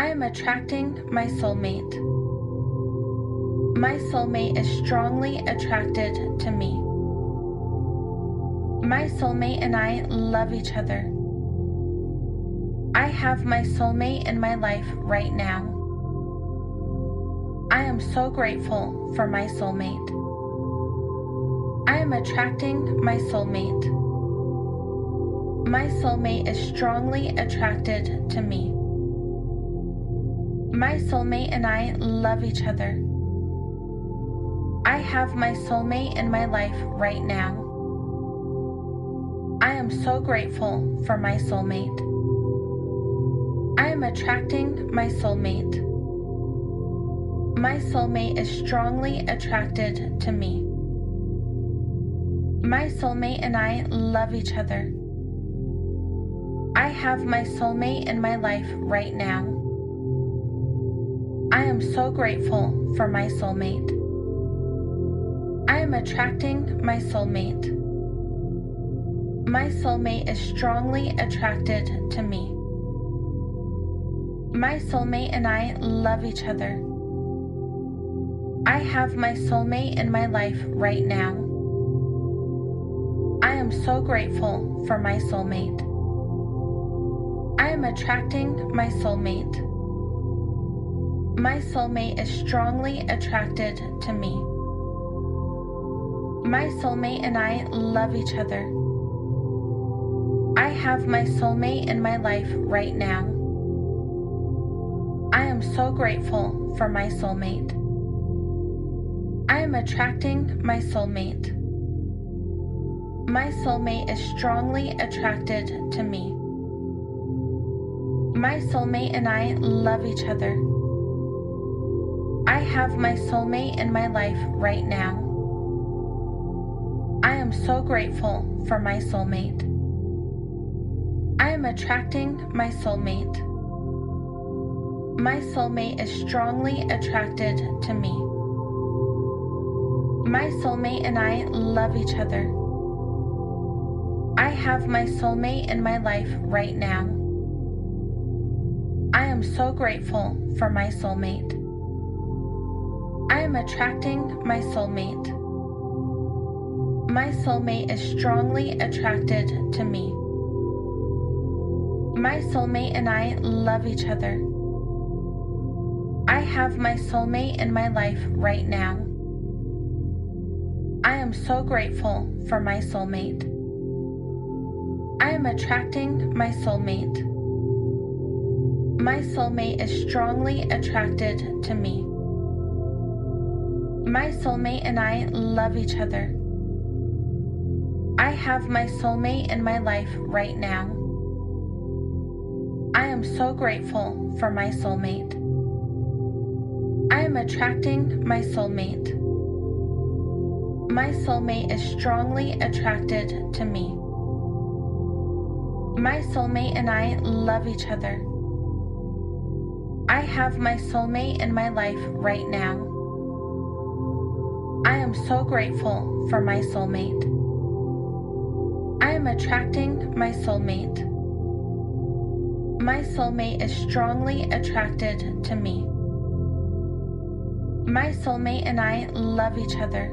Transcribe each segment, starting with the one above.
I am attracting my soulmate. My soulmate is strongly attracted to me. My soulmate and I love each other. I have my soulmate in my life right now. I am so grateful for my soulmate. I am attracting my soulmate. My soulmate is strongly attracted to me. My soulmate and I love each other. I have my soulmate in my life right now. I am so grateful for my soulmate. I am attracting my soulmate. My soulmate is strongly attracted to me. My soulmate and I love each other. I have my soulmate in my life right now. Am so grateful for my soulmate. I am attracting my soulmate. My soulmate is strongly attracted to me. My soulmate and I love each other. I have my soulmate in my life right now. I am so grateful for my soulmate. I am attracting my soulmate. My soulmate is strongly attracted to me. My soulmate and I love each other. I have my soulmate in my life right now. I am so grateful for my soulmate. I am attracting my soulmate. My soulmate is strongly attracted to me. My soulmate and I love each other. I have my soulmate in my life right now. I am so grateful for my soulmate. I am attracting my soulmate. My soulmate is strongly attracted to me. My soulmate and I love each other. I have my soulmate in my life right now. I am so grateful for my soulmate. Am attracting my soulmate. My soulmate is strongly attracted to me. My soulmate and I love each other. I have my soulmate in my life right now. I am so grateful for my soulmate. I am attracting my soulmate. My soulmate is strongly attracted to me. My soulmate and I love each other. I have my soulmate in my life right now. I am so grateful for my soulmate. I am attracting my soulmate. My soulmate is strongly attracted to me. My soulmate and I love each other. I have my soulmate in my life right now. I am so grateful for my soulmate. I am attracting my soulmate. My soulmate is strongly attracted to me. My soulmate and I love each other.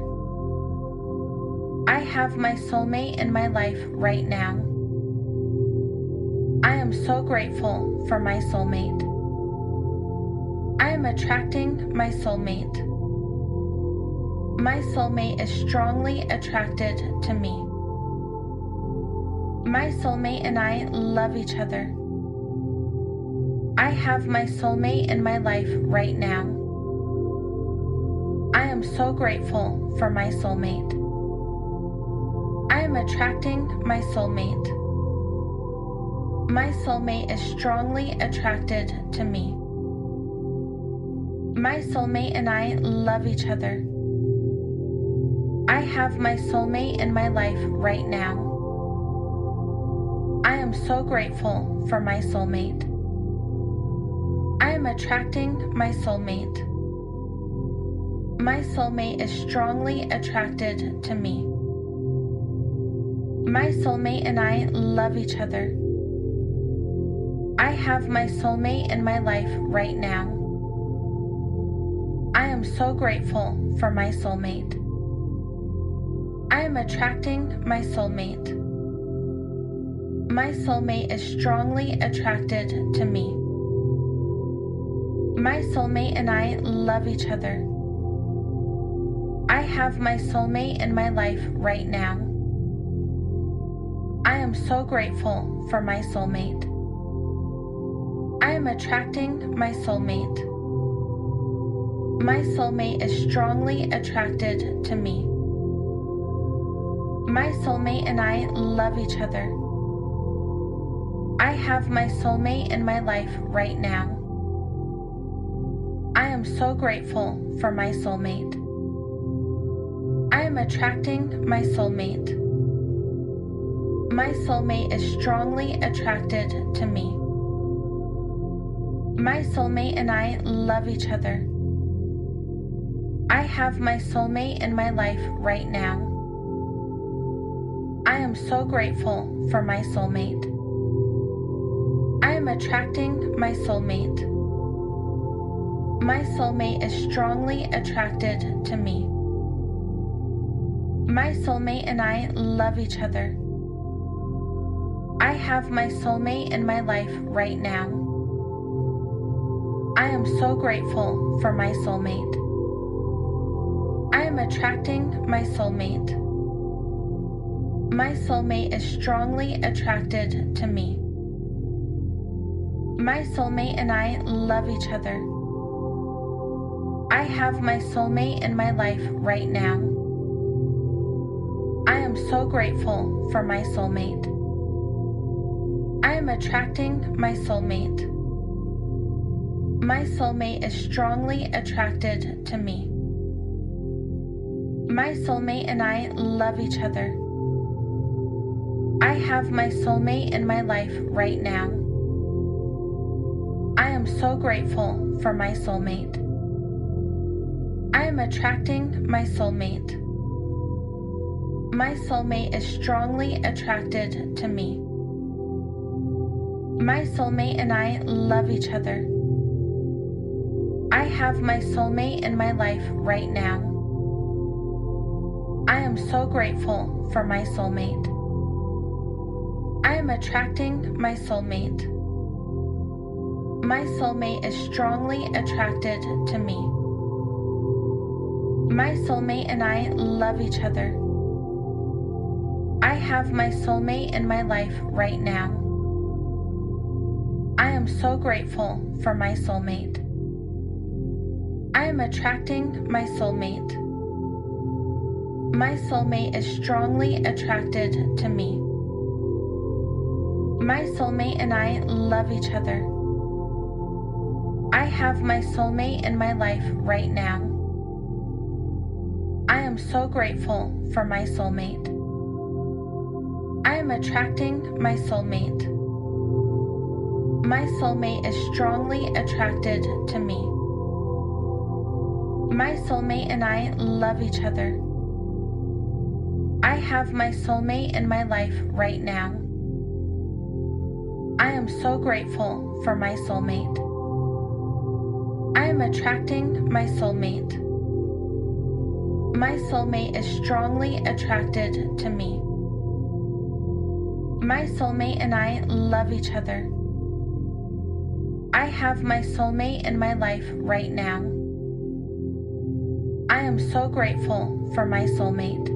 I have my soulmate in my life right now. I am so grateful for my soulmate. I am attracting my soulmate. My soulmate is strongly attracted to me. My soulmate and I love each other. I have my soulmate in my life right now. I am so grateful for my soulmate. I am attracting my soulmate. My soulmate is strongly attracted to me. My soulmate and I love each other. I have my soulmate in my life right now. I am so grateful for my soulmate. I am attracting my soulmate. My soulmate is strongly attracted to me. My soulmate and I love each other. I have my soulmate in my life right now. I am so grateful for my soulmate. I am attracting my soulmate. My soulmate is strongly attracted to me. My soulmate and I love each other. I have my soulmate in my life right now. I am so grateful for my soulmate. I am attracting my soulmate. My soulmate is strongly attracted to me. My soulmate and I love each other. I have my soulmate in my life right now. I am so grateful for my soulmate. I am attracting my soulmate. My soulmate is strongly attracted to me. My soulmate and I love each other. I have my soulmate in my life right now. I am so grateful for my soulmate. I am attracting my soulmate. My soulmate is strongly attracted to me. My soulmate and I love each other. I have my soulmate in my life right now. I am so grateful for my soulmate. I am attracting my soulmate. My soulmate is strongly attracted to me. My soulmate and I love each other. I have my soulmate in my life right now. I am so grateful for my soulmate. I am attracting my soulmate. My soulmate is strongly attracted to me. My soulmate and I love each other. I have my soulmate in my life right now. I am so grateful for my soulmate. I am attracting my soulmate. My soulmate is strongly attracted to me. My soulmate and I love each other. I have my soulmate in my life right now. I am so grateful for my soulmate. I am attracting my soulmate. My soulmate is strongly attracted to me. My soulmate and I love each other. I have my soulmate in my life right now. I am so grateful for my soulmate. I am attracting my soulmate. My soulmate is strongly attracted to me. My soulmate and I love each other. I have my soulmate in my life right now. I am so grateful for my soulmate. I am attracting my soulmate. My soulmate is strongly attracted to me. My soulmate and I love each other. I have my soulmate in my life right now. I am so grateful for my soulmate. I am attracting my soulmate. My soulmate is strongly attracted to me. My soulmate and I love each other. I have my soulmate in my life right now. I am so grateful for my soulmate.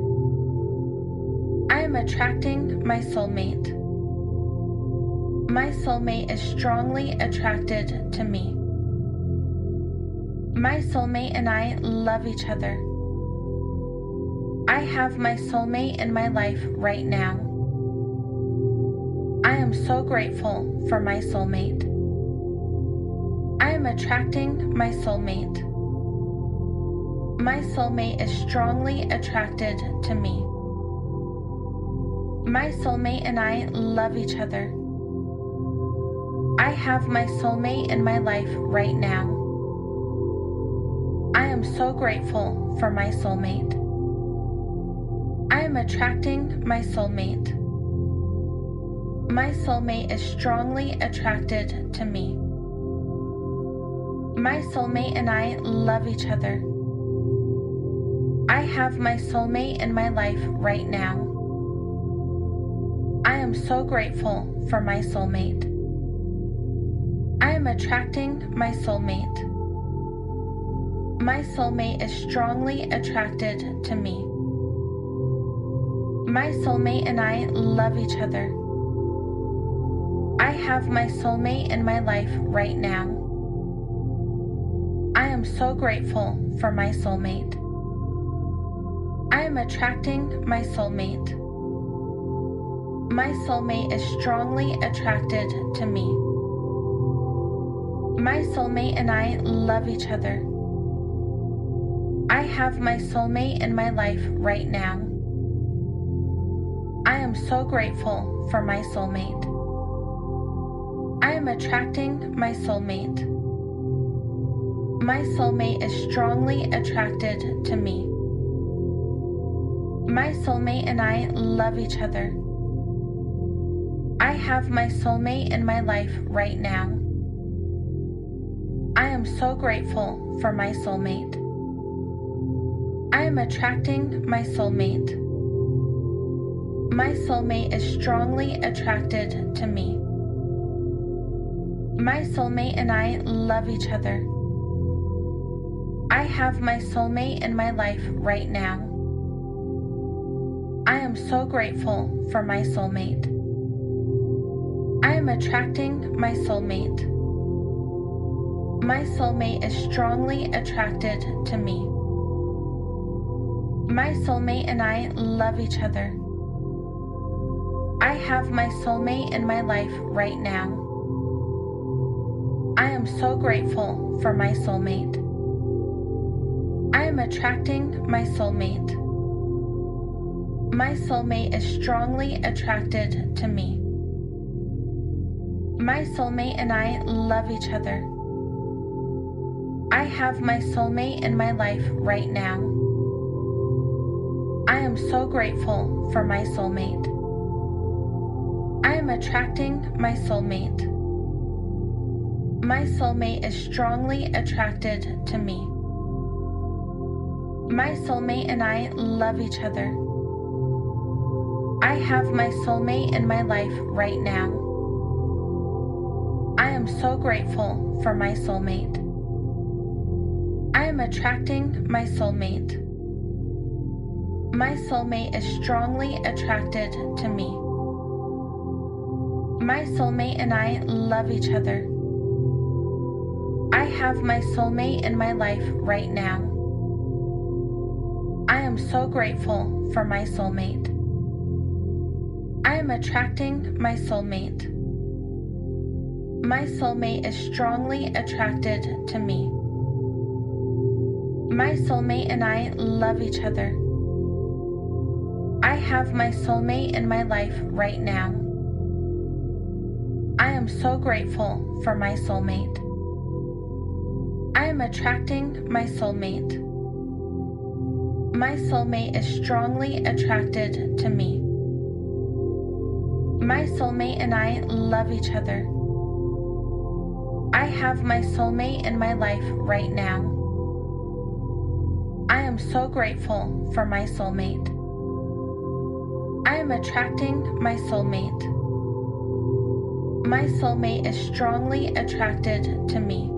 I am attracting my soulmate. My soulmate is strongly attracted to me. My soulmate and I love each other. I have my soulmate in my life right now. I am so grateful for my soulmate. I am attracting my soulmate. My soulmate is strongly attracted to me. My soulmate and I love each other. I have my soulmate in my life right now. I am so grateful for my soulmate. I am attracting my soulmate. My soulmate is strongly attracted to me. My soulmate and I love each other. I have my soulmate in my life right now. I am so grateful for my soulmate. Am attracting my soulmate. My soulmate is strongly attracted to me. My soulmate and I love each other. I have my soulmate in my life right now. I am so grateful for my soulmate. I am attracting my soulmate. My soulmate is strongly attracted to me. My soulmate and I love each other. I have my soulmate in my life right now. I am so grateful for my soulmate. I am attracting my soulmate. My soulmate is strongly attracted to me. My soulmate and I love each other. I have my soulmate in my life right now. I am so grateful for my soulmate. I am attracting my soulmate. My soulmate is strongly attracted to me. My soulmate and I love each other. I have my soulmate in my life right now. I am so grateful for my soulmate. I am attracting my soulmate. My soulmate is strongly attracted to me. My soulmate and I love each other. I have my soulmate in my life right now. I am so grateful for my soulmate. I am attracting my soulmate. My soulmate is strongly attracted to me. My soulmate and I love each other. I have my soulmate in my life right now. I am so grateful for my soulmate. I am attracting my soulmate. My soulmate is strongly attracted to me. My soulmate and I love each other. I have my soulmate in my life right now. I am so grateful for my soulmate. I am attracting my soulmate. My soulmate is strongly attracted to me. My soulmate and I love each other. I have my soulmate in my life right now. I am so grateful for my soulmate. I am attracting my soulmate. My soulmate is strongly attracted to me. My soulmate and I love each other. I have my soulmate in my life right now. I am so grateful for my soulmate. I am attracting my soulmate. My soulmate is strongly attracted to me. My soulmate and I love each other. I have my soulmate in my life right now. Am so grateful for my soulmate. I am attracting my soulmate. My soulmate is strongly attracted to me.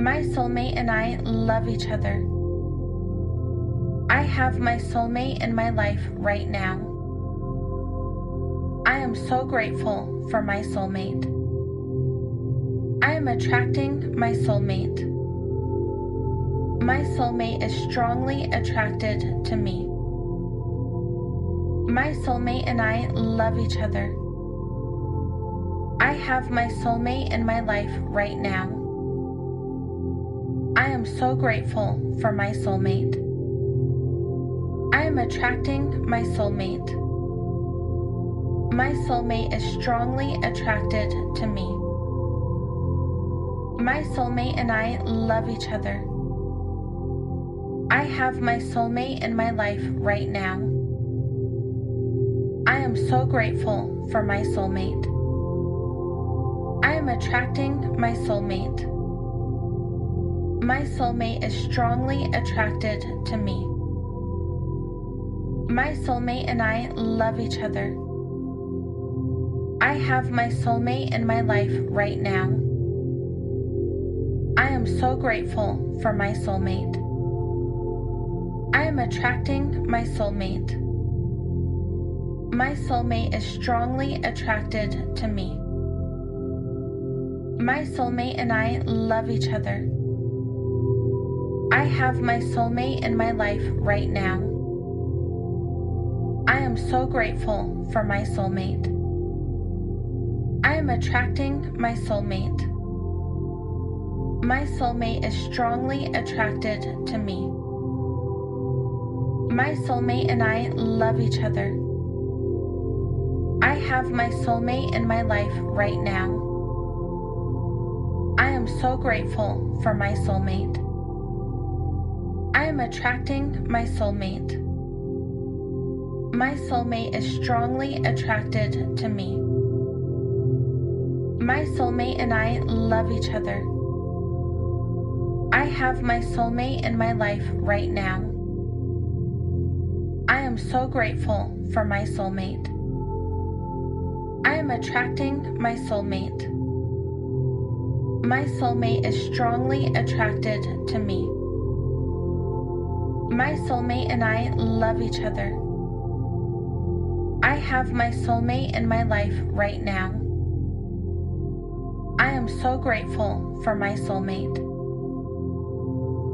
My soulmate and I love each other. I have my soulmate in my life right now. I am so grateful for my soulmate. I am attracting my soulmate. My soulmate is strongly attracted to me. My soulmate and I love each other. I have my soulmate in my life right now. I am so grateful for my soulmate. I am attracting my soulmate. My soulmate is strongly attracted to me. My soulmate and I love each other. I have my soulmate in my life right now. I am so grateful for my soulmate. I am attracting my soulmate. My soulmate is strongly attracted to me. My soulmate and I love each other. I have my soulmate in my life right now. I am so grateful for my soulmate. Am attracting my soulmate. My soulmate is strongly attracted to me. My soulmate and I love each other. I have my soulmate in my life right now. I am so grateful for my soulmate. I am attracting my soulmate. My soulmate is strongly attracted to me. My soulmate and I love each other. I have my soulmate in my life right now. I am so grateful for my soulmate. I am attracting my soulmate. My soulmate is strongly attracted to me. My soulmate and I love each other. I have my soulmate in my life right now. So grateful for my soulmate. I am attracting my soulmate. My soulmate is strongly attracted to me. My soulmate and I love each other. I have my soulmate in my life right now. I am so grateful for my soulmate.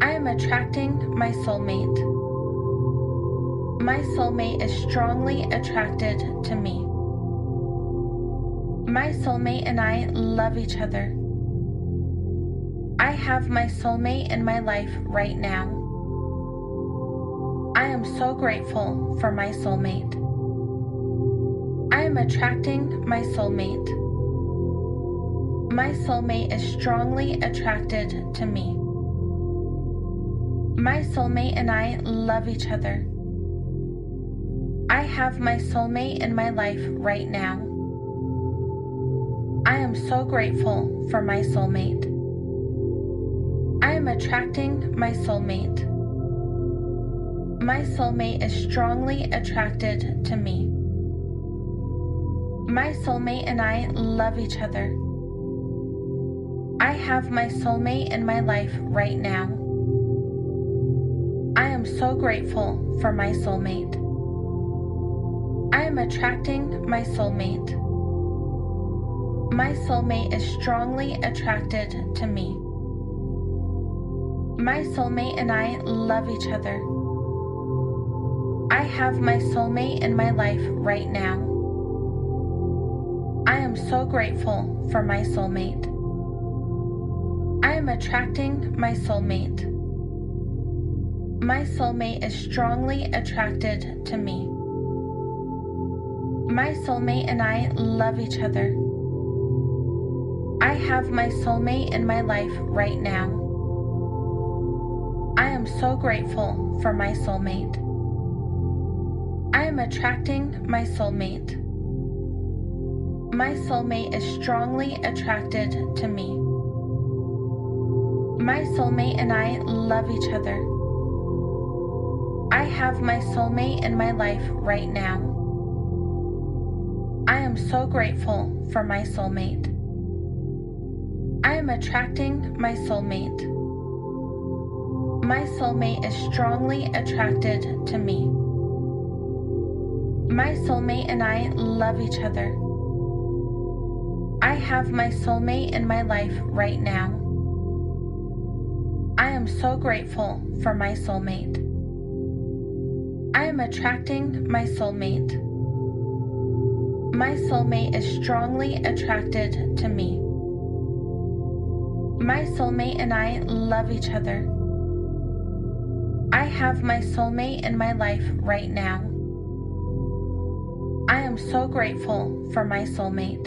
I am attracting my soulmate. My soulmate is strongly attracted to me. My soulmate and I love each other. I have my soulmate in my life right now. I am so grateful for my soulmate. I am attracting my soulmate. My soulmate is strongly attracted to me. My soulmate and I love each other. I have my soulmate in my life right now. I am so grateful for my soulmate. I am attracting my soulmate. My soulmate is strongly attracted to me. My soulmate and I love each other. I have my soulmate in my life right now. I am so grateful for my soulmate. I am attracting my soulmate. My soulmate is strongly attracted to me. My soulmate and I love each other. I have my soulmate in my life right now. I am so grateful for my soulmate. I am attracting my soulmate. My soulmate is strongly attracted to me. My soulmate and I love each other. I have my soulmate in my life right now. I am so grateful for my soulmate. I am attracting my soulmate. My soulmate is strongly attracted to me. My soulmate and I love each other. I have my soulmate in my life right now. I am so grateful for my soulmate. I am attracting my soulmate. My soulmate is strongly attracted to me. My soulmate and I love each other. I have my soulmate in my life right now. I am so grateful for my soulmate. I am attracting my soulmate. My soulmate is strongly attracted to me. My soulmate and I love each other. I have my soulmate in my life right now. I am so grateful for my soulmate.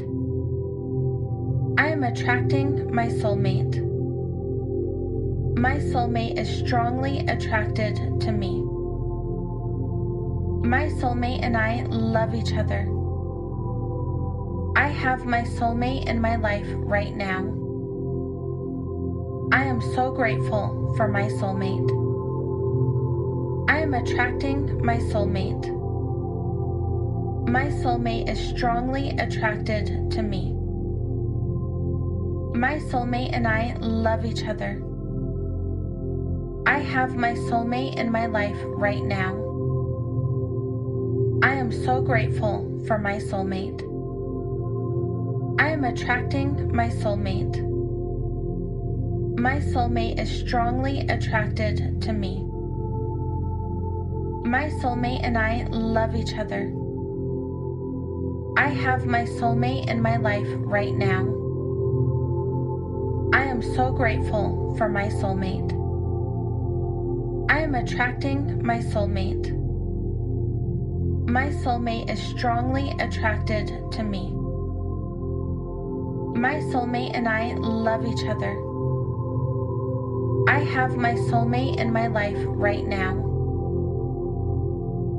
I am attracting my soulmate. My soulmate is strongly attracted to me. My soulmate and I love each other. I have my soulmate in my life right now. I am so grateful for my soulmate. I am attracting my soulmate. My soulmate is strongly attracted to me. My soulmate and I love each other. I have my soulmate in my life right now. I am so grateful for my soulmate. I am attracting my soulmate. My soulmate is strongly attracted to me. My soulmate and I love each other. I have my soulmate in my life right now. I am so grateful for my soulmate. I am attracting my soulmate. My soulmate is strongly attracted to me. My soulmate and I love each other. I have my soulmate in my life right now.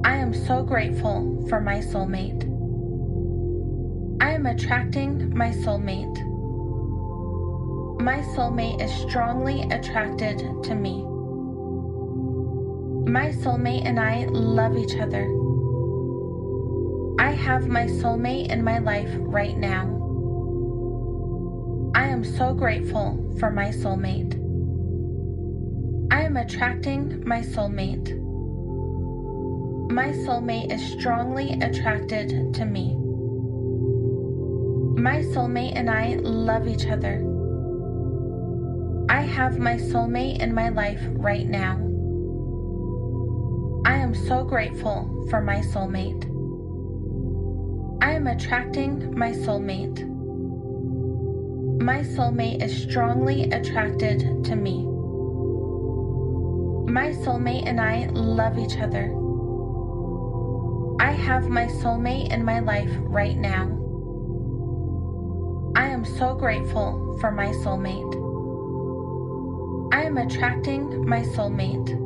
I am so grateful for my soulmate. I am attracting my soulmate. My soulmate is strongly attracted to me. My soulmate and I love each other. I have my soulmate in my life right now. Am so grateful for my soulmate. I am attracting my soulmate. My soulmate is strongly attracted to me. My soulmate and I love each other. I have my soulmate in my life right now. I am so grateful for my soulmate. I am attracting my soulmate. My soulmate is strongly attracted to me. My soulmate and I love each other. I have my soulmate in my life right now. I am so grateful for my soulmate. I am attracting my soulmate.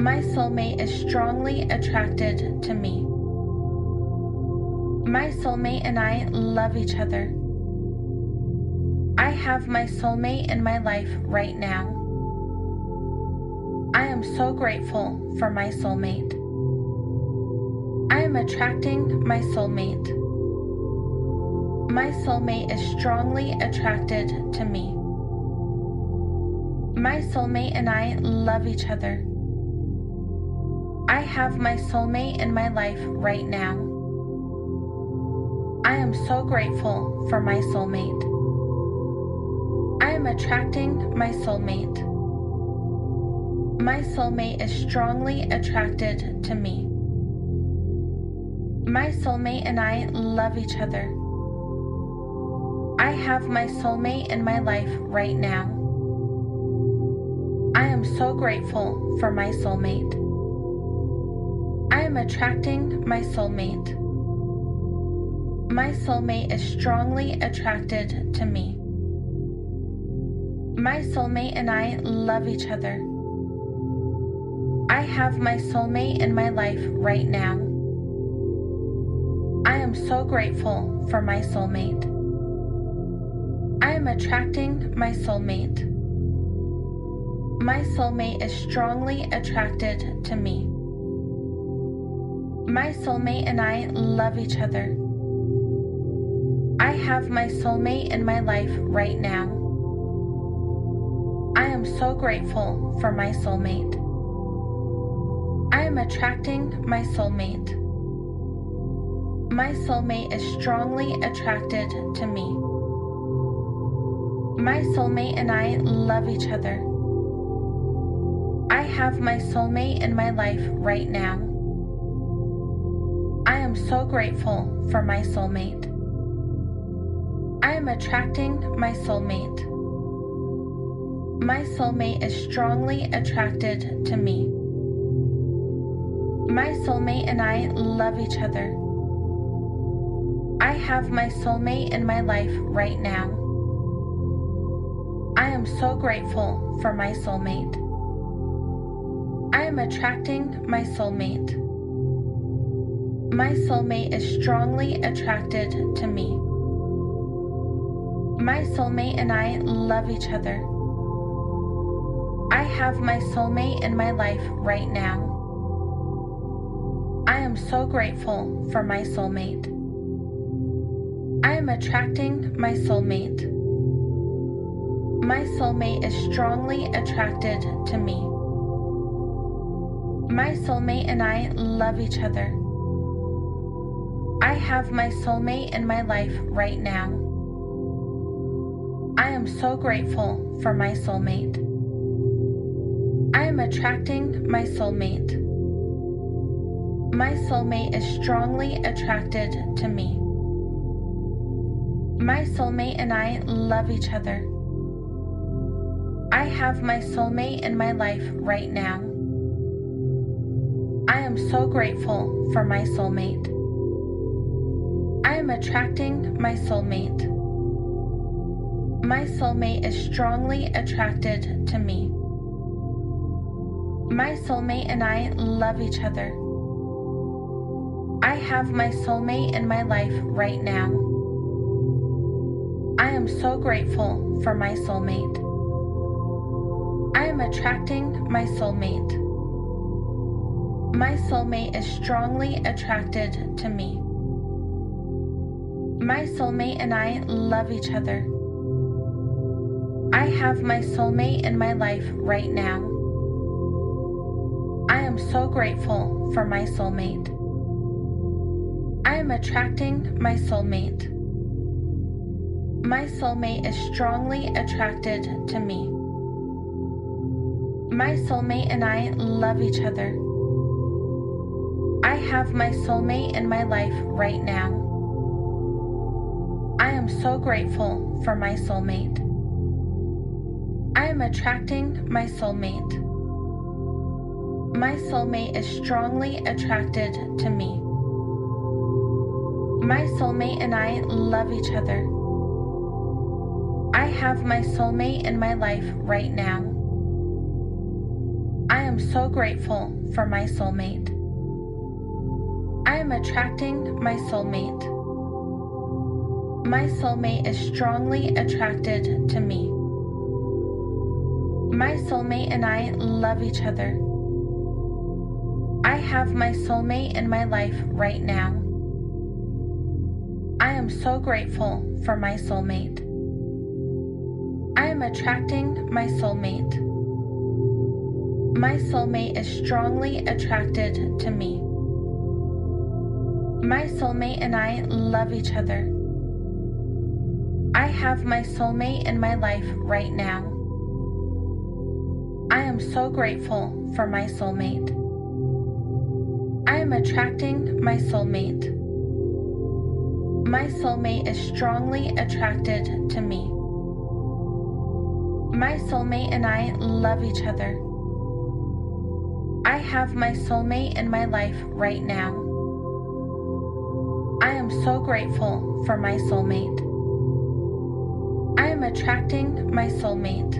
My soulmate is strongly attracted to me. My soulmate and I love each other. I have my soulmate in my life right now. I am so grateful for my soulmate. I am attracting my soulmate. My soulmate is strongly attracted to me. My soulmate and I love each other. I have my soulmate in my life right now. I am so grateful for my soulmate. Attracting my soulmate. My soulmate is strongly attracted to me. My soulmate and I love each other. I have my soulmate in my life right now. I am so grateful for my soulmate. I am attracting my soulmate. My soulmate is strongly attracted to me. My soulmate and I love each other. I have my soulmate in my life right now. I am so grateful for my soulmate. I am attracting my soulmate. My soulmate is strongly attracted to me. My soulmate and I love each other. I have my soulmate in my life right now. I am so grateful for my soulmate. I am attracting my soulmate. My soulmate is strongly attracted to me. My soulmate and I love each other. I have my soulmate in my life right now. I am so grateful for my soulmate. I am attracting my soulmate. My soulmate is strongly attracted to me. My soulmate and I love each other. I have my soulmate in my life right now. I am so grateful for my soulmate. I am attracting my soulmate. My soulmate is strongly attracted to me. My soulmate and I love each other. Have my soulmate in my life right now. I am so grateful for my soulmate. I am attracting my soulmate. My soulmate is strongly attracted to me. My soulmate and I love each other. I have my soulmate in my life right now. I am so grateful for my soulmate. Am attracting my soulmate. My soulmate is strongly attracted to me. My soulmate and I love each other. I have my soulmate in my life right now. I am so grateful for my soulmate. I am attracting my soulmate. My soulmate is strongly attracted to me. My soulmate and I love each other. I have my soulmate in my life right now. I am so grateful for my soulmate. I am attracting my soulmate. My soulmate is strongly attracted to me. My soulmate and I love each other. I have my soulmate in my life right now. Am so grateful for my soulmate. I am attracting my soulmate. My soulmate is strongly attracted to me. My soulmate and I love each other. I have my soulmate in my life right now. I am so grateful for my soulmate. I am attracting my soulmate. My soulmate is strongly attracted to me. My soulmate and I love each other. I have my soulmate in my life right now. I am so grateful for my soulmate. I am attracting my soulmate. My soulmate is strongly attracted to me. My soulmate and I love each other. I have my soulmate in my life right now. I am so grateful for my soulmate. I am attracting my soulmate. My soulmate is strongly attracted to me. My soulmate and I love each other. I have my soulmate in my life right now. I am so grateful for my soulmate. I am attracting my soulmate. My soulmate is strongly attracted to me. My soulmate and I love each other. I have my soulmate in my life right now. I am so grateful for my soulmate. I am attracting my soulmate.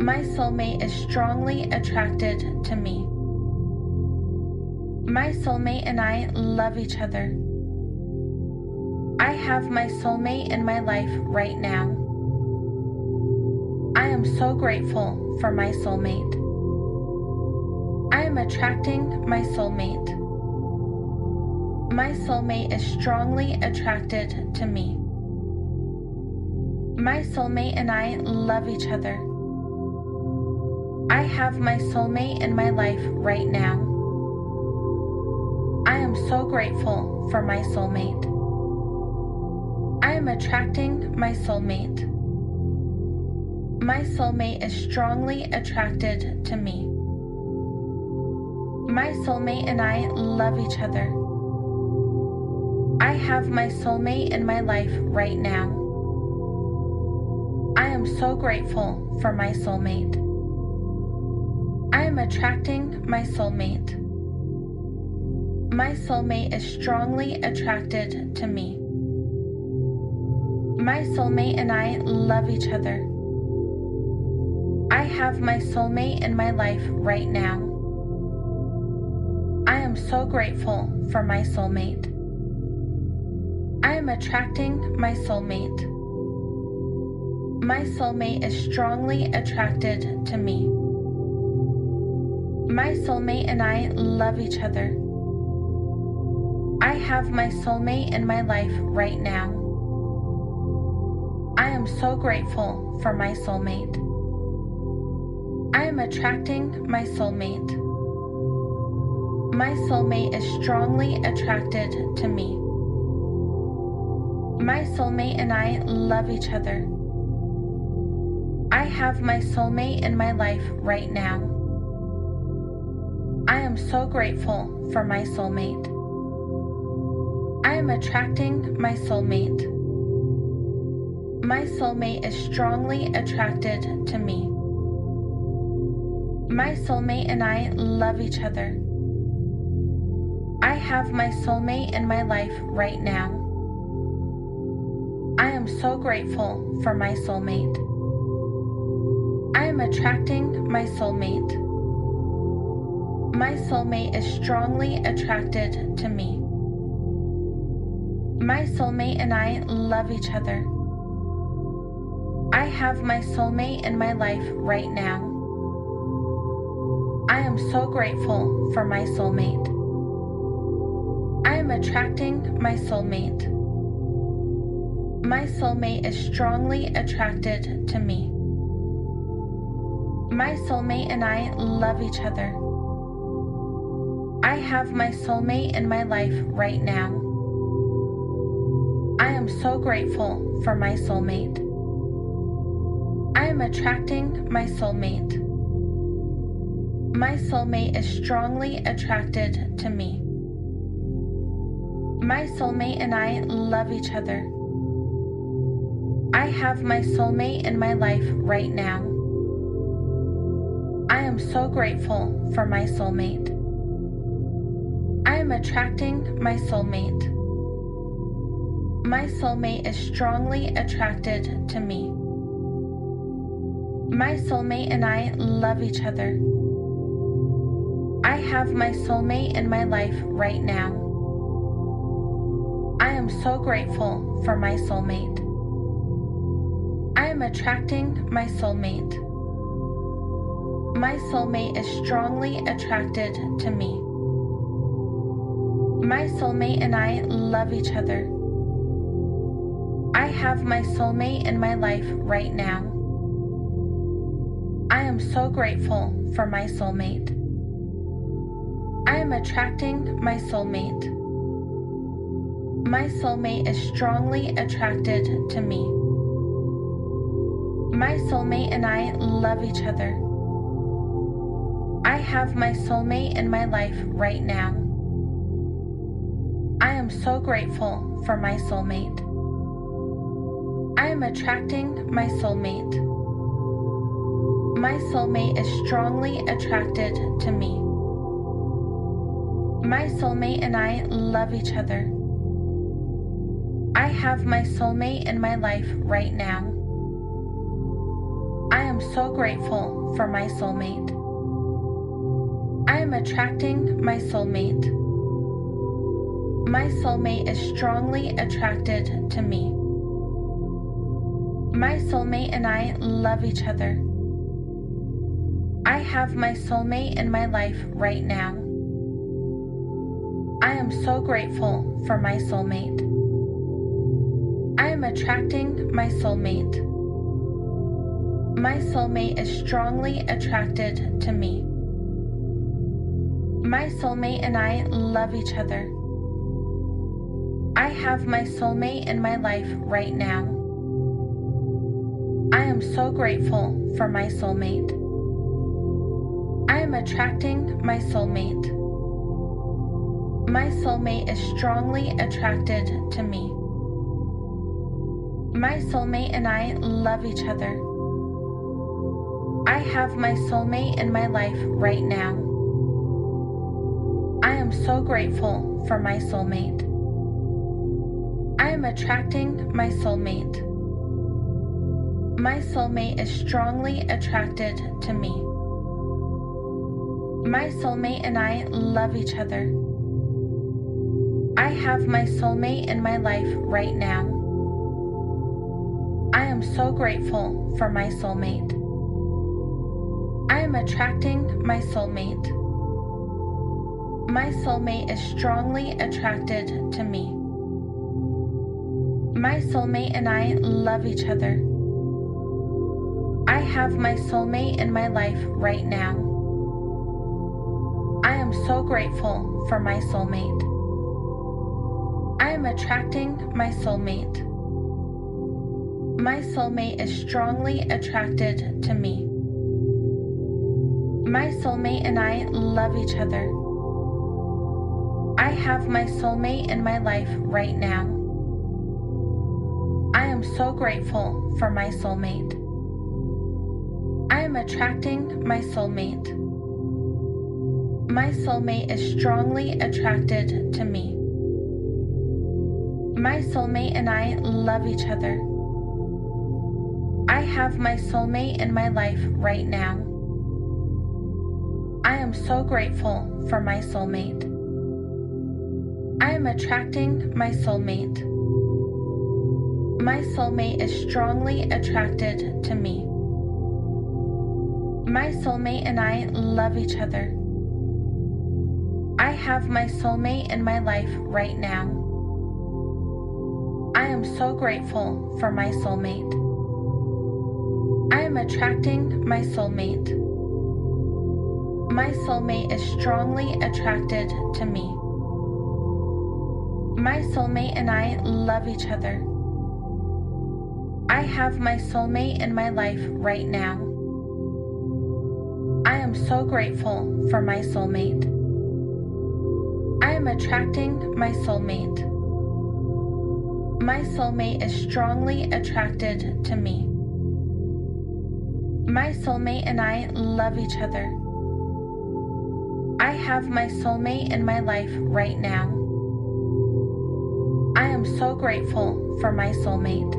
My soulmate is strongly attracted to me. My soulmate and I love each other. I have my soulmate in my life right now. I am so grateful for my soulmate. I am attracting my soulmate. My soulmate is strongly attracted to me. My soulmate and I love each other. I have my soulmate in my life right now. Am so grateful for my soulmate. I am attracting my soulmate. My soulmate is strongly attracted to me. My soulmate and I love each other. I have my soulmate in my life right now. I am so grateful for my soulmate. I am attracting my soulmate. My soulmate is strongly attracted to me. My soulmate and I love each other. I have my soulmate in my life right now. I am so grateful for my soulmate. I am attracting my soulmate. My soulmate is strongly attracted to me. My soulmate and I love each other. I have my soulmate in my life right now. I am so grateful for my soulmate. I am attracting my soulmate. My soulmate is strongly attracted to me. My soulmate and I love each other. I have my soulmate in my life right now. I am so grateful for my soulmate. Am attracting my soulmate. My soulmate is strongly attracted to me. My soulmate and I love each other. I have my soulmate in my life right now. I am so grateful for my soulmate. I am attracting my soulmate. My soulmate is strongly attracted to me. My soulmate and I love each other. I have my soulmate in my life right now. I am so grateful for my soulmate. I am attracting my soulmate. My soulmate is strongly attracted to me. My soulmate and I love each other. I have my soulmate in my life right now. So grateful for my soulmate. I am attracting my soulmate. My soulmate is strongly attracted to me. My soulmate and I love each other. I have my soulmate in my life right now. I am so grateful for my soulmate. I am attracting my soulmate. My soulmate is strongly attracted to me. My soulmate and I love each other. I have my soulmate in my life right now. I am so grateful for my soulmate. I am attracting my soulmate. My soulmate is strongly attracted to me. My soulmate and I love each other. I have my soulmate in my life right now. I am so grateful for my soulmate. I am attracting my soulmate. My soulmate is strongly attracted to me. My soulmate and I love each other. I have my soulmate in my life right now. I am so grateful for my soulmate. Am attracting my soulmate. My soulmate is strongly attracted to me. My soulmate and I love each other. I have my soulmate in my life right now. I am so grateful for my soulmate. I am attracting my soulmate. My soulmate is strongly attracted to me. My soulmate and I love each other. I have my soulmate in my life right now. I am so grateful for my soulmate. I am attracting my soulmate. My soulmate is strongly attracted to me. My soulmate and I love each other. I have my soulmate in my life right now. I am so grateful for my soulmate. I am attracting my soulmate. My soulmate is strongly attracted to me. My soulmate and I love each other. I have my soulmate in my life right now. I am so grateful for my soulmate. I am attracting my soulmate. My soulmate is strongly attracted to me. My soulmate and I love each other. I have my soulmate in my life right now. I am so grateful for my soulmate. I am attracting my soulmate. My soulmate is strongly attracted to me. My soulmate and I love each other. I have my soulmate in my life right now. I am so grateful for my soulmate. I am attracting my soulmate. My soulmate is strongly attracted to me. My soulmate and I love each other. I have my soulmate in my life right now. I am so grateful for my soulmate. Am attracting my soulmate. My soulmate is strongly attracted to me. My soulmate and I love each other. I have my soulmate in my life right now. I am so grateful for my soulmate. I am attracting my soulmate. My soulmate is strongly attracted to me. My soulmate and I love each other. I have my soulmate in my life right now. I am so grateful for my soulmate. I am attracting my soulmate. My soulmate is strongly attracted to me. My soulmate and I love each other. I have my soulmate in my life right now. I am so grateful for my soulmate. I am attracting my soulmate. My soulmate is strongly attracted to me. My soulmate and I love each other. I have my soulmate in my life right now. I am so grateful for my soulmate.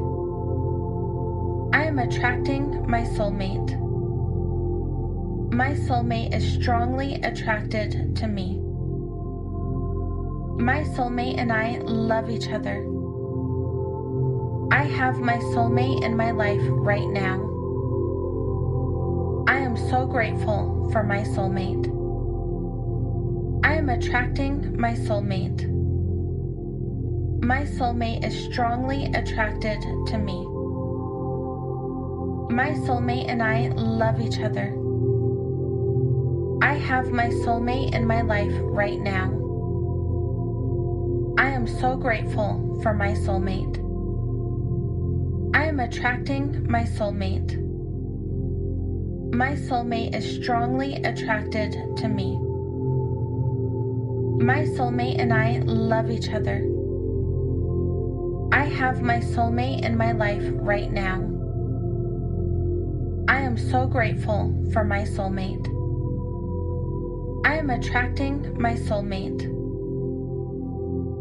I am attracting my soulmate. My soulmate is strongly attracted to me. My soulmate and I love each other. I have my soulmate in my life right now. I am so grateful for my soulmate. I am attracting my soulmate. My soulmate is strongly attracted to me. My soulmate and I love each other. Have my soulmate in my life right now. I am so grateful for my soulmate. I am attracting my soulmate. My soulmate is strongly attracted to me. My soulmate and I love each other. I have my soulmate in my life right now. I am so grateful for my soulmate. I am attracting my soulmate.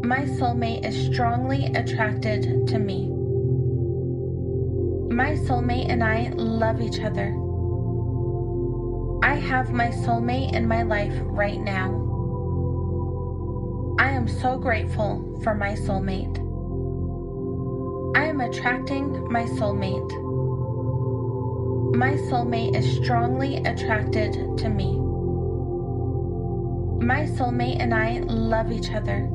My soulmate is strongly attracted to me. My soulmate and I love each other. I have my soulmate in my life right now. I am so grateful for my soulmate. I am attracting my soulmate. My soulmate is strongly attracted to me. My soulmate and I love each other.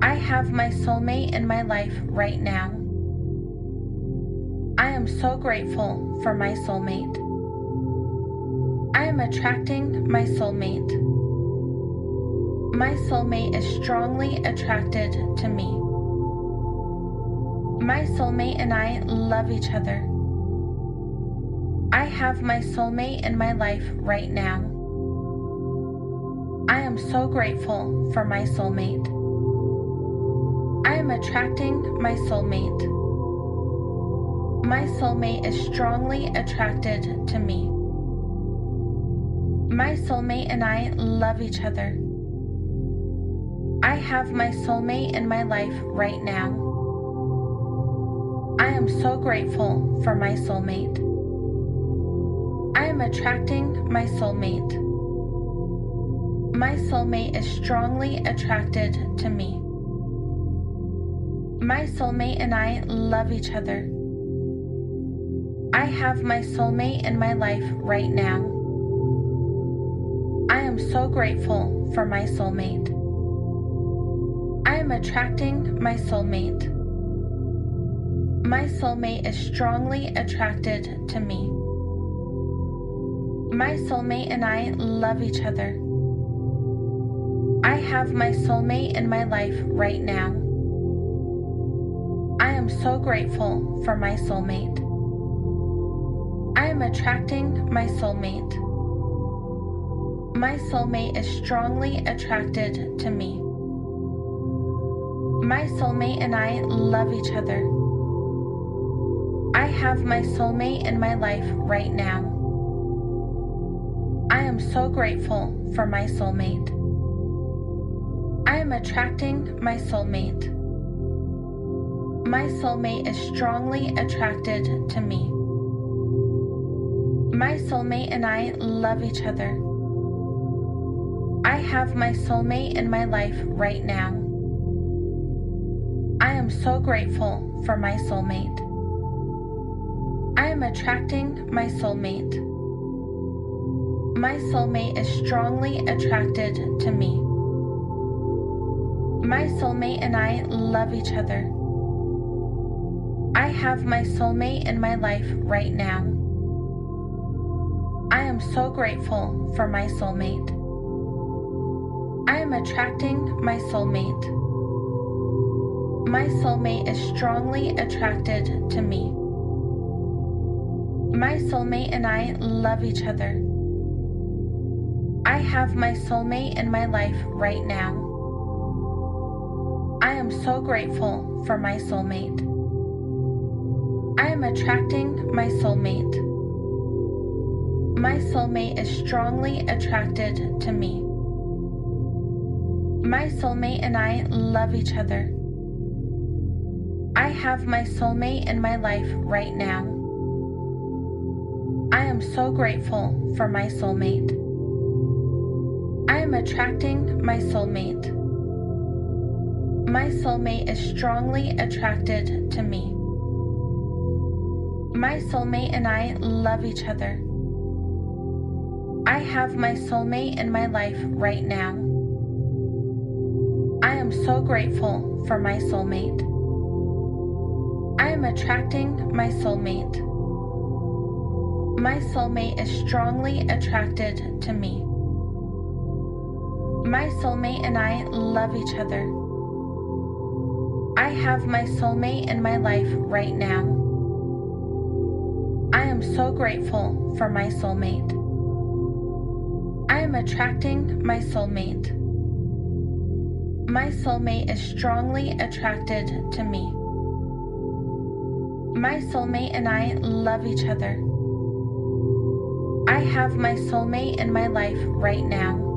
I have my soulmate in my life right now. I am so grateful for my soulmate. I am attracting my soulmate. My soulmate is strongly attracted to me. My soulmate and I love each other. I have my soulmate in my life right now. I am so grateful for my soulmate. I am attracting my soulmate. My soulmate is strongly attracted to me. My soulmate and I love each other. I have my soulmate in my life right now. I am so grateful for my soulmate. I am attracting my soulmate. My soulmate is strongly attracted to me. My soulmate and I love each other. I have my soulmate in my life right now. I am so grateful for my soulmate. I am attracting my soulmate. My soulmate is strongly attracted to me. My soulmate and I love each other. I have my soulmate in my life right now. I am so grateful for my soulmate. I am attracting my soulmate. My soulmate is strongly attracted to me. My soulmate and I love each other. I have my soulmate in my life right now. I am so grateful for my soulmate. Am attracting my soulmate. My soulmate is strongly attracted to me. My soulmate and I love each other. I have my soulmate in my life right now. I am so grateful for my soulmate. I am attracting my soulmate. My soulmate is strongly attracted to me. My soulmate and I love each other. I have my soulmate in my life right now. I am so grateful for my soulmate. I am attracting my soulmate. My soulmate is strongly attracted to me. My soulmate and I love each other. I have my soulmate in my life right now. I am so grateful for my soulmate. I am attracting my soulmate. My soulmate is strongly attracted to me. My soulmate and I love each other. I have my soulmate in my life right now. I am so grateful for my soulmate. I am attracting my soulmate. My soulmate is strongly attracted to me. My soulmate and I love each other. I have my soulmate in my life right now. I am so grateful for my soulmate. I am attracting my soulmate. My soulmate is strongly attracted to me. My soulmate and I love each other. I have my soulmate in my life right now. I am so grateful for my soulmate. I am attracting my soulmate. My soulmate is strongly attracted to me. My soulmate and I love each other. I have my soulmate in my life right now.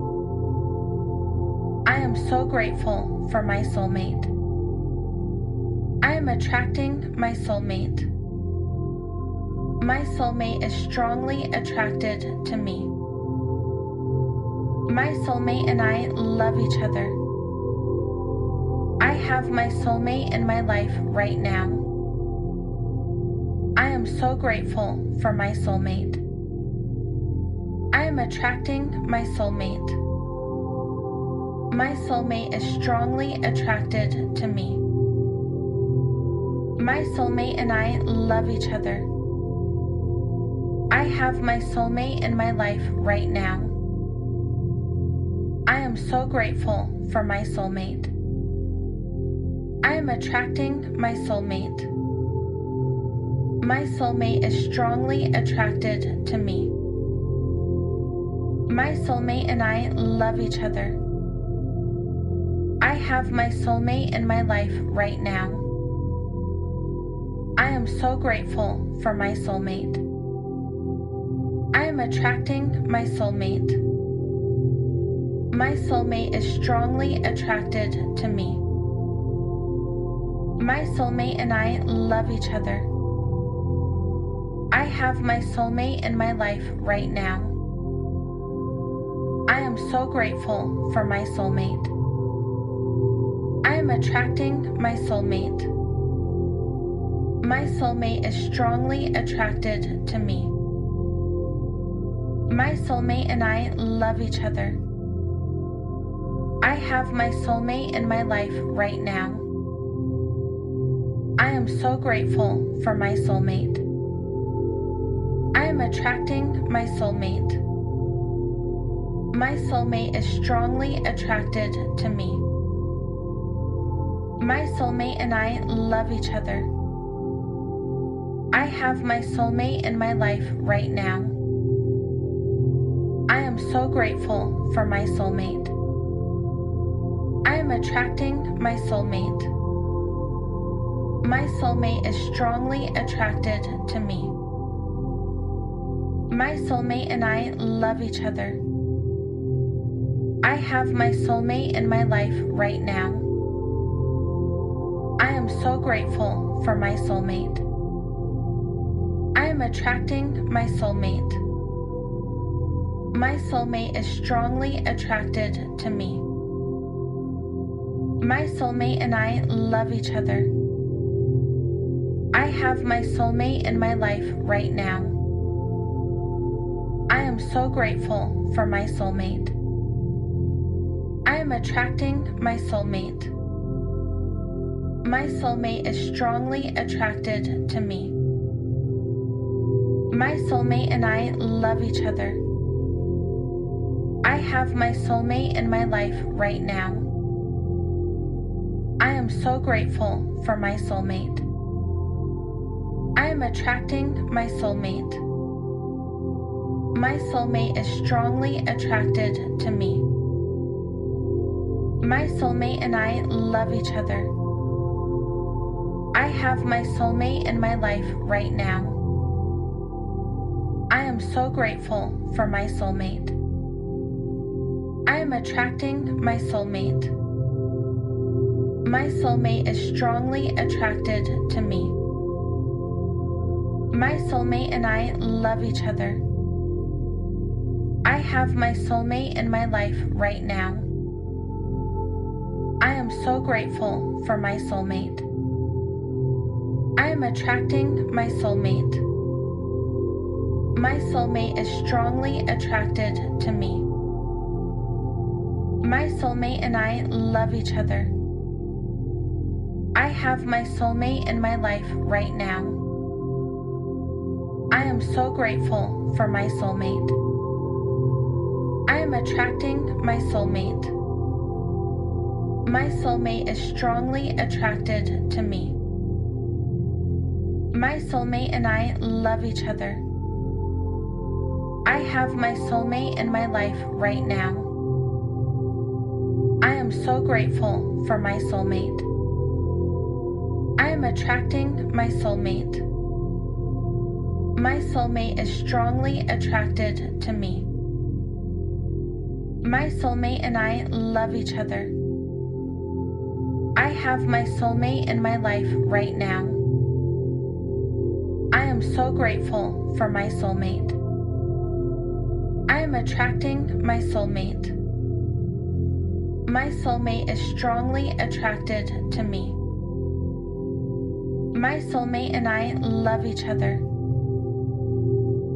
I am so grateful for my soulmate. Am attracting my soulmate. My soulmate is strongly attracted to me. My soulmate and I love each other. I have my soulmate in my life right now. I am so grateful for my soulmate. I am attracting my soulmate. My soulmate is strongly attracted to me. My soulmate and I love each other. I have my soulmate in my life right now. I am so grateful for my soulmate. I am attracting my soulmate. My soulmate is strongly attracted to me. My soulmate and I love each other. I have my soulmate in my life right now. Am so grateful for my soulmate. I am attracting my soulmate. My soulmate is strongly attracted to me. My soulmate and I love each other. I have my soulmate in my life right now. I am so grateful for my soulmate. I am attracting my soulmate. My soulmate is strongly attracted to me. My soulmate and I love each other. I have my soulmate in my life right now. I am so grateful for my soulmate. I am attracting my soulmate. My soulmate is strongly attracted to me. My soulmate and I love each other. I have my soulmate in my life right now. I am so grateful for my soulmate. I am attracting my soulmate. My soulmate is strongly attracted to me. My soulmate and I love each other. I have my soulmate in my life right now. I am so grateful for my soulmate. Am attracting my soulmate. My soulmate is strongly attracted to me. My soulmate and I love each other. I have my soulmate in my life right now. I am so grateful for my soulmate. I am attracting my soulmate. My soulmate is strongly attracted to me. My soulmate and I love each other. I have my soulmate in my life right now. I am so grateful for my soulmate. I am attracting my soulmate. My soulmate is strongly attracted to me. My soulmate and I love each other. I have my soulmate in my life right now. I am so grateful for my soulmate. I am attracting my soulmate. My soulmate is strongly attracted to me. My soulmate and I love each other. I have my soulmate in my life right now. I am so grateful for my soulmate. I am attracting my soulmate. My soulmate is strongly attracted to me. My soulmate and I love each other. I have my soulmate in my life right now. I am so grateful for my soulmate. I am attracting my soulmate. My soulmate is strongly attracted to me. My soulmate and I love each other. Have my soulmate in my life right now. I am so grateful for my soulmate. I am attracting my soulmate. My soulmate is strongly attracted to me. My soulmate and I love each other. I have my soulmate in my life right now. I am so grateful for my soulmate. Am attracting my soulmate. My soulmate is strongly attracted to me. My soulmate and I love each other.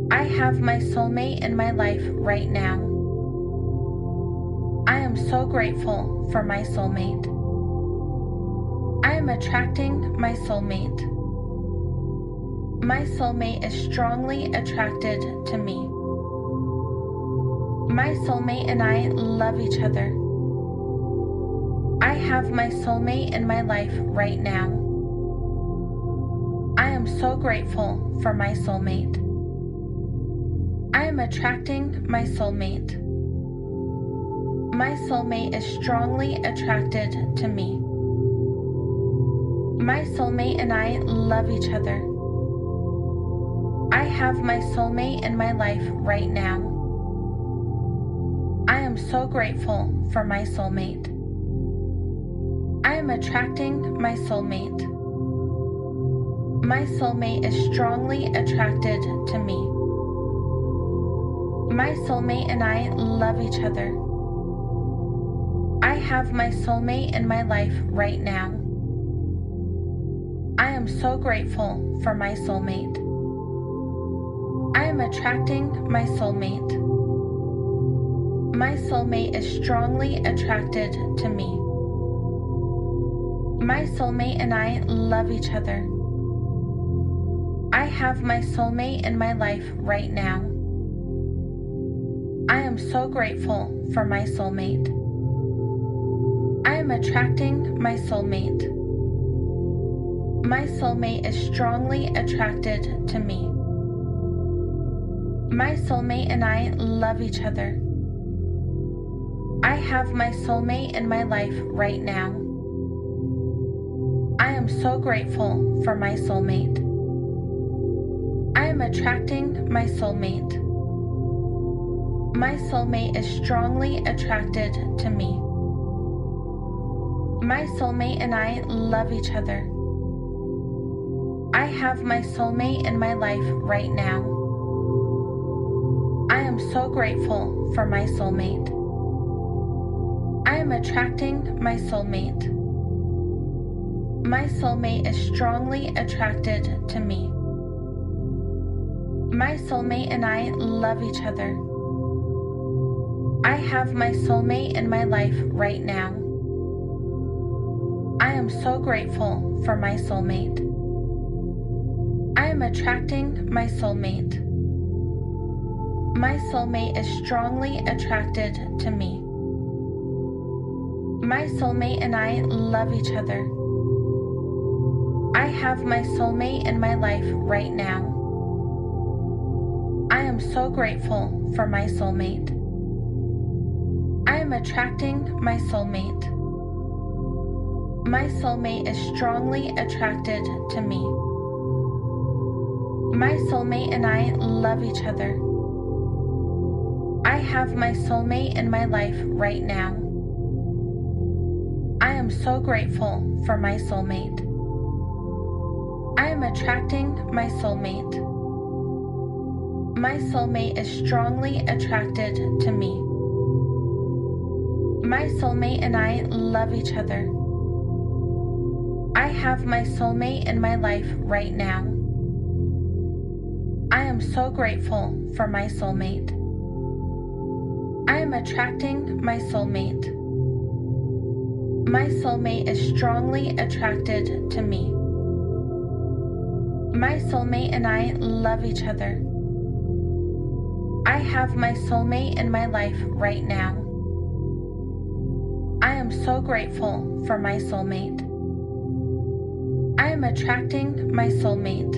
I have my soulmate in my life right now. I am so grateful for my soulmate. I am attracting my soulmate. My soulmate is strongly attracted to me. My soulmate and I love each other. I have my soulmate in my life right now. I am so grateful for my soulmate. I am attracting my soulmate. My soulmate is strongly attracted to me. My soulmate and I love each other. I have my soulmate in my life right now. Am so grateful for my soulmate. I am attracting my soulmate. My soulmate is strongly attracted to me. My soulmate and I love each other. I have my soulmate in my life right now. I am so grateful for my soulmate. I am attracting my soulmate. My soulmate is strongly attracted to me. My soulmate and I love each other. I have my soulmate in my life right now. I am so grateful for my soulmate. I am attracting my soulmate. My soulmate is strongly attracted to me. My soulmate and I love each other. Have my soulmate in my life right now. I am so grateful for my soulmate. I am attracting my soulmate. My soulmate is strongly attracted to me. My soulmate and I love each other. I have my soulmate in my life right now. I am so grateful for my soulmate. I am attracting my soulmate. My soulmate is strongly attracted to me. My soulmate and I love each other. I have my soulmate in my life right now. I am so grateful for my soulmate. I am attracting my soulmate. My soulmate is strongly attracted to me. My soulmate and I love each other. I have my soulmate in my life right now. I am so grateful for my soulmate. I am attracting my soulmate. My soulmate is strongly attracted to me. My soulmate and I love each other. I have my soulmate in my life right now. Am so grateful for my soulmate. I am attracting my soulmate. My soulmate is strongly attracted to me. My soulmate and I love each other. I have my soulmate in my life right now. I am so grateful for my soulmate. I am attracting my soulmate. My soulmate is strongly attracted to me. My soulmate and I love each other. I have my soulmate in my life right now. I am so grateful for my soulmate. I am attracting my soulmate.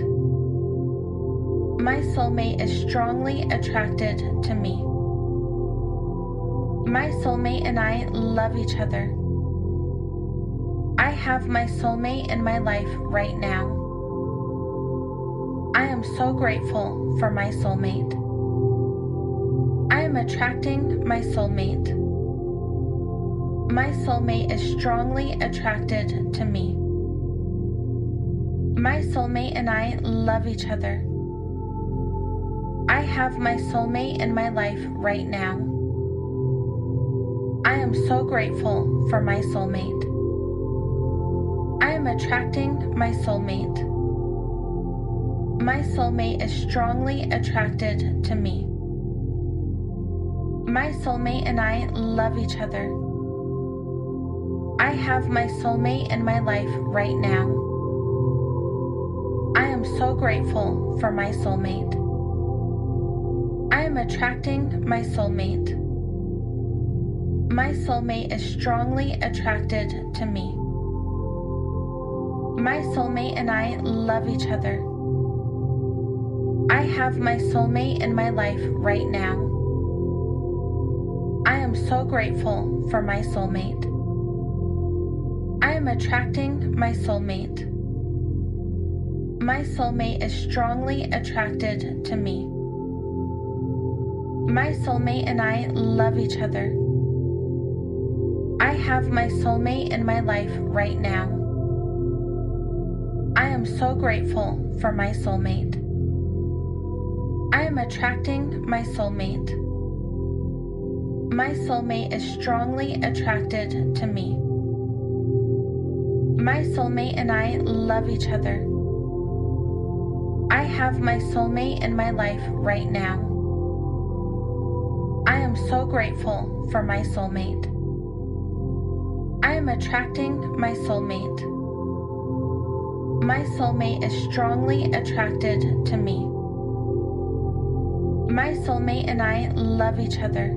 My soulmate is strongly attracted to me. My soulmate and I love each other. I have my soulmate in my life right now. I am so grateful for my soulmate. I am attracting my soulmate. My soulmate is strongly attracted to me. My soulmate and I love each other. I have my soulmate in my life right now. I am so grateful for my soulmate. Am attracting my soulmate. My soulmate is strongly attracted to me. My soulmate and I love each other. I have my soulmate in my life right now. I am so grateful for my soulmate. I am attracting my soulmate. My soulmate is strongly attracted to me. My soulmate and I love each other. I have my soulmate in my life right now. I am so grateful for my soulmate. I am attracting my soulmate. My soulmate is strongly attracted to me. My soulmate and I love each other. I have my soulmate in my life right now. Am so grateful for my soulmate. I am attracting my soulmate. My soulmate is strongly attracted to me. My soulmate and I love each other. I have my soulmate in my life right now. I am so grateful for my soulmate. I am attracting my soulmate. My soulmate is strongly attracted to me. My soulmate and I love each other.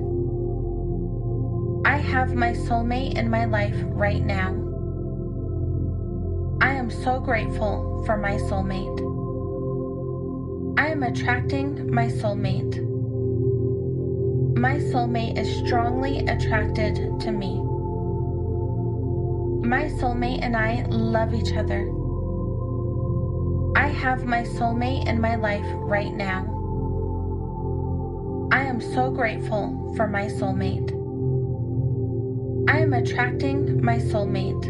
I have my soulmate in my life right now. I am so grateful for my soulmate. I am attracting my soulmate. My soulmate is strongly attracted to me. My soulmate and I love each other. I have my soulmate in my life right now. I am so grateful for my soulmate. I am attracting my soulmate.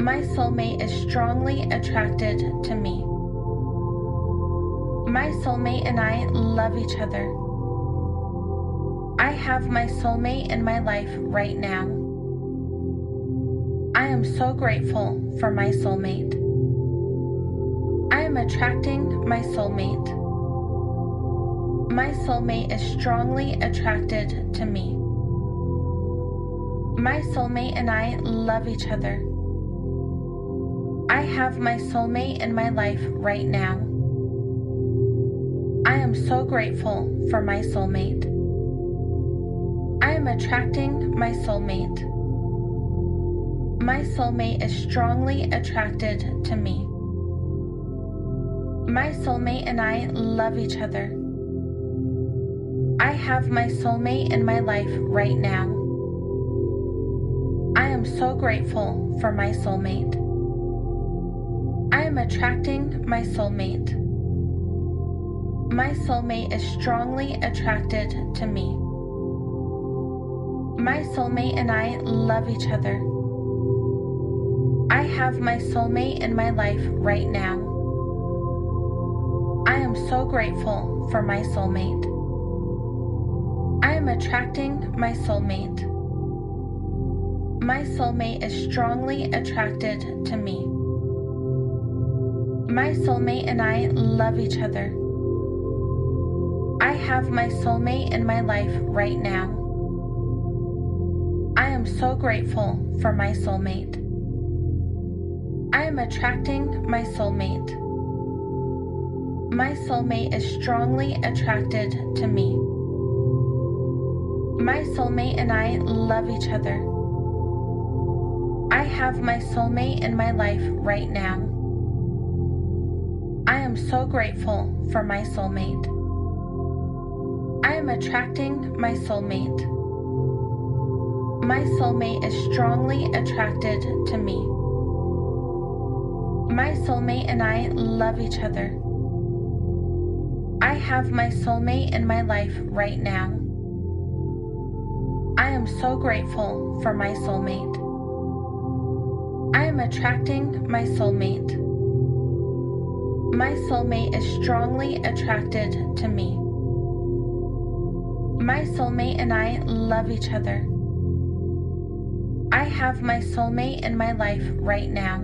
My soulmate is strongly attracted to me. My soulmate and I love each other. I have my soulmate in my life right now. I am so grateful for my soulmate. Am attracting my soulmate. My soulmate is strongly attracted to me. My soulmate and I love each other. I have my soulmate in my life right now. I am so grateful for my soulmate. I am attracting my soulmate. My soulmate is strongly attracted to me. My soulmate and I love each other. I have my soulmate in my life right now. I am so grateful for my soulmate. I am attracting my soulmate. My soulmate is strongly attracted to me. My soulmate and I love each other. I have my soulmate in my life right now. So grateful for my soulmate. I am attracting my soulmate. My soulmate is strongly attracted to me. My soulmate and I love each other. I have my soulmate in my life right now. I am so grateful for my soulmate. I am attracting my soulmate. My soulmate is strongly attracted to me. My soulmate and I love each other. I have my soulmate in my life right now. I am so grateful for my soulmate. I am attracting my soulmate. My soulmate is strongly attracted to me. My soulmate and I love each other. I have my soulmate in my life right now. I am so grateful for my soulmate. I am attracting my soulmate. My soulmate is strongly attracted to me. My soulmate and I love each other. I have my soulmate in my life right now.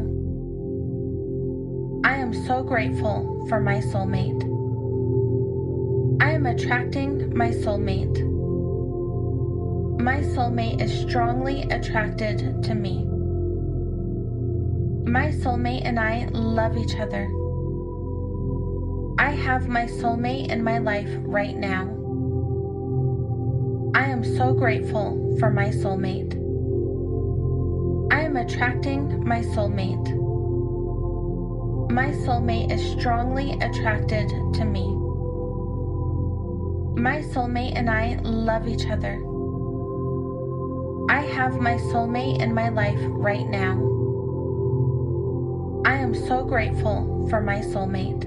I am so grateful for my soulmate. I am attracting my soulmate. My soulmate is strongly attracted to me. My soulmate and I love each other. I have my soulmate in my life right now. I am so grateful for my soulmate. I am attracting my soulmate. My soulmate is strongly attracted to me. My soulmate and I love each other. I have my soulmate in my life right now. I am so grateful for my soulmate.